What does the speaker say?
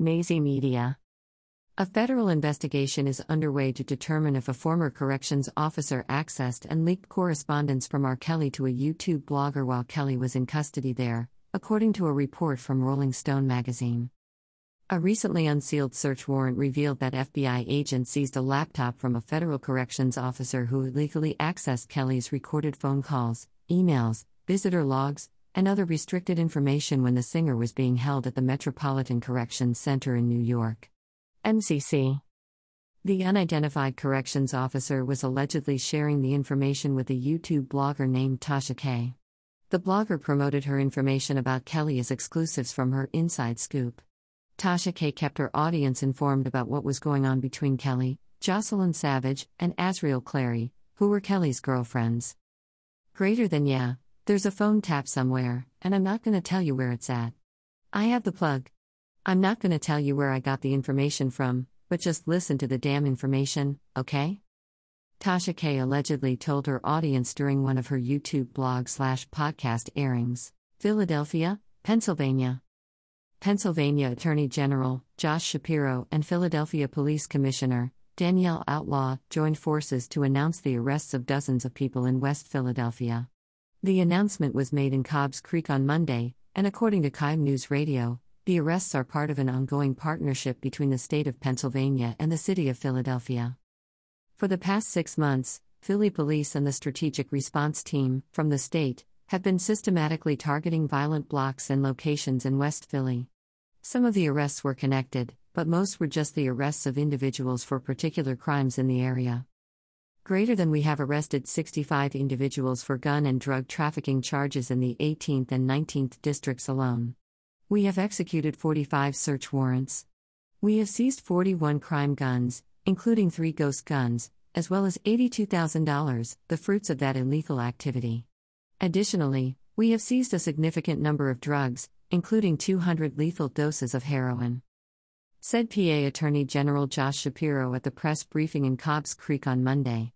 Mazy Media. A federal investigation is underway to determine if a former corrections officer accessed and leaked correspondence from R. Kelly to a YouTube blogger while Kelly was in custody there, according to a report from Rolling Stone magazine. A recently unsealed search warrant revealed that FBI agents seized a laptop from a federal corrections officer who illegally accessed Kelly's recorded phone calls, emails, visitor logs, and other restricted information when the singer was being held at the Metropolitan Corrections Center in New York. MCC. The unidentified corrections officer was allegedly sharing the information with a YouTube blogger named Tasha K. The blogger promoted her information about Kelly as exclusives from her inside scoop. Tasha K kept her audience informed about what was going on between Kelly, Joycelyn Savage, and Azriel Clary, who were Kelly's girlfriends. Greater than yeah, there's a phone tap somewhere, and I'm not going to tell you where it's at. I have the plug. I'm not going to tell you where I got the information from, but just listen to the damn information, okay? Tasha K allegedly told her audience during one of her YouTube blog slash podcast airings. Philadelphia, Pennsylvania. Pennsylvania Attorney General Josh Shapiro and Philadelphia Police Commissioner Danielle Outlaw joined forces to announce the arrests of dozens of people in West Philadelphia. The announcement was made in Cobbs Creek on Monday, and according to KIME News Radio, the arrests are part of an ongoing partnership between the state of Pennsylvania and the city of Philadelphia. For the past six months, Philly Police and the Strategic Response Team, from the state, have been systematically targeting violent blocks and locations in West Philly. Some of the arrests were connected, but most were just the arrests of individuals for particular crimes in the area. Greater than we have arrested 65 individuals for gun and drug trafficking charges in the 18th and 19th districts alone. We have executed 45 search warrants. We have seized 41 crime guns, including three ghost guns, as well as $82,000, the fruits of that illegal activity. Additionally, we have seized a significant number of drugs, including 200 lethal doses of heroin. Said PA Attorney General Josh Shapiro at the press briefing in Cobbs Creek on Monday.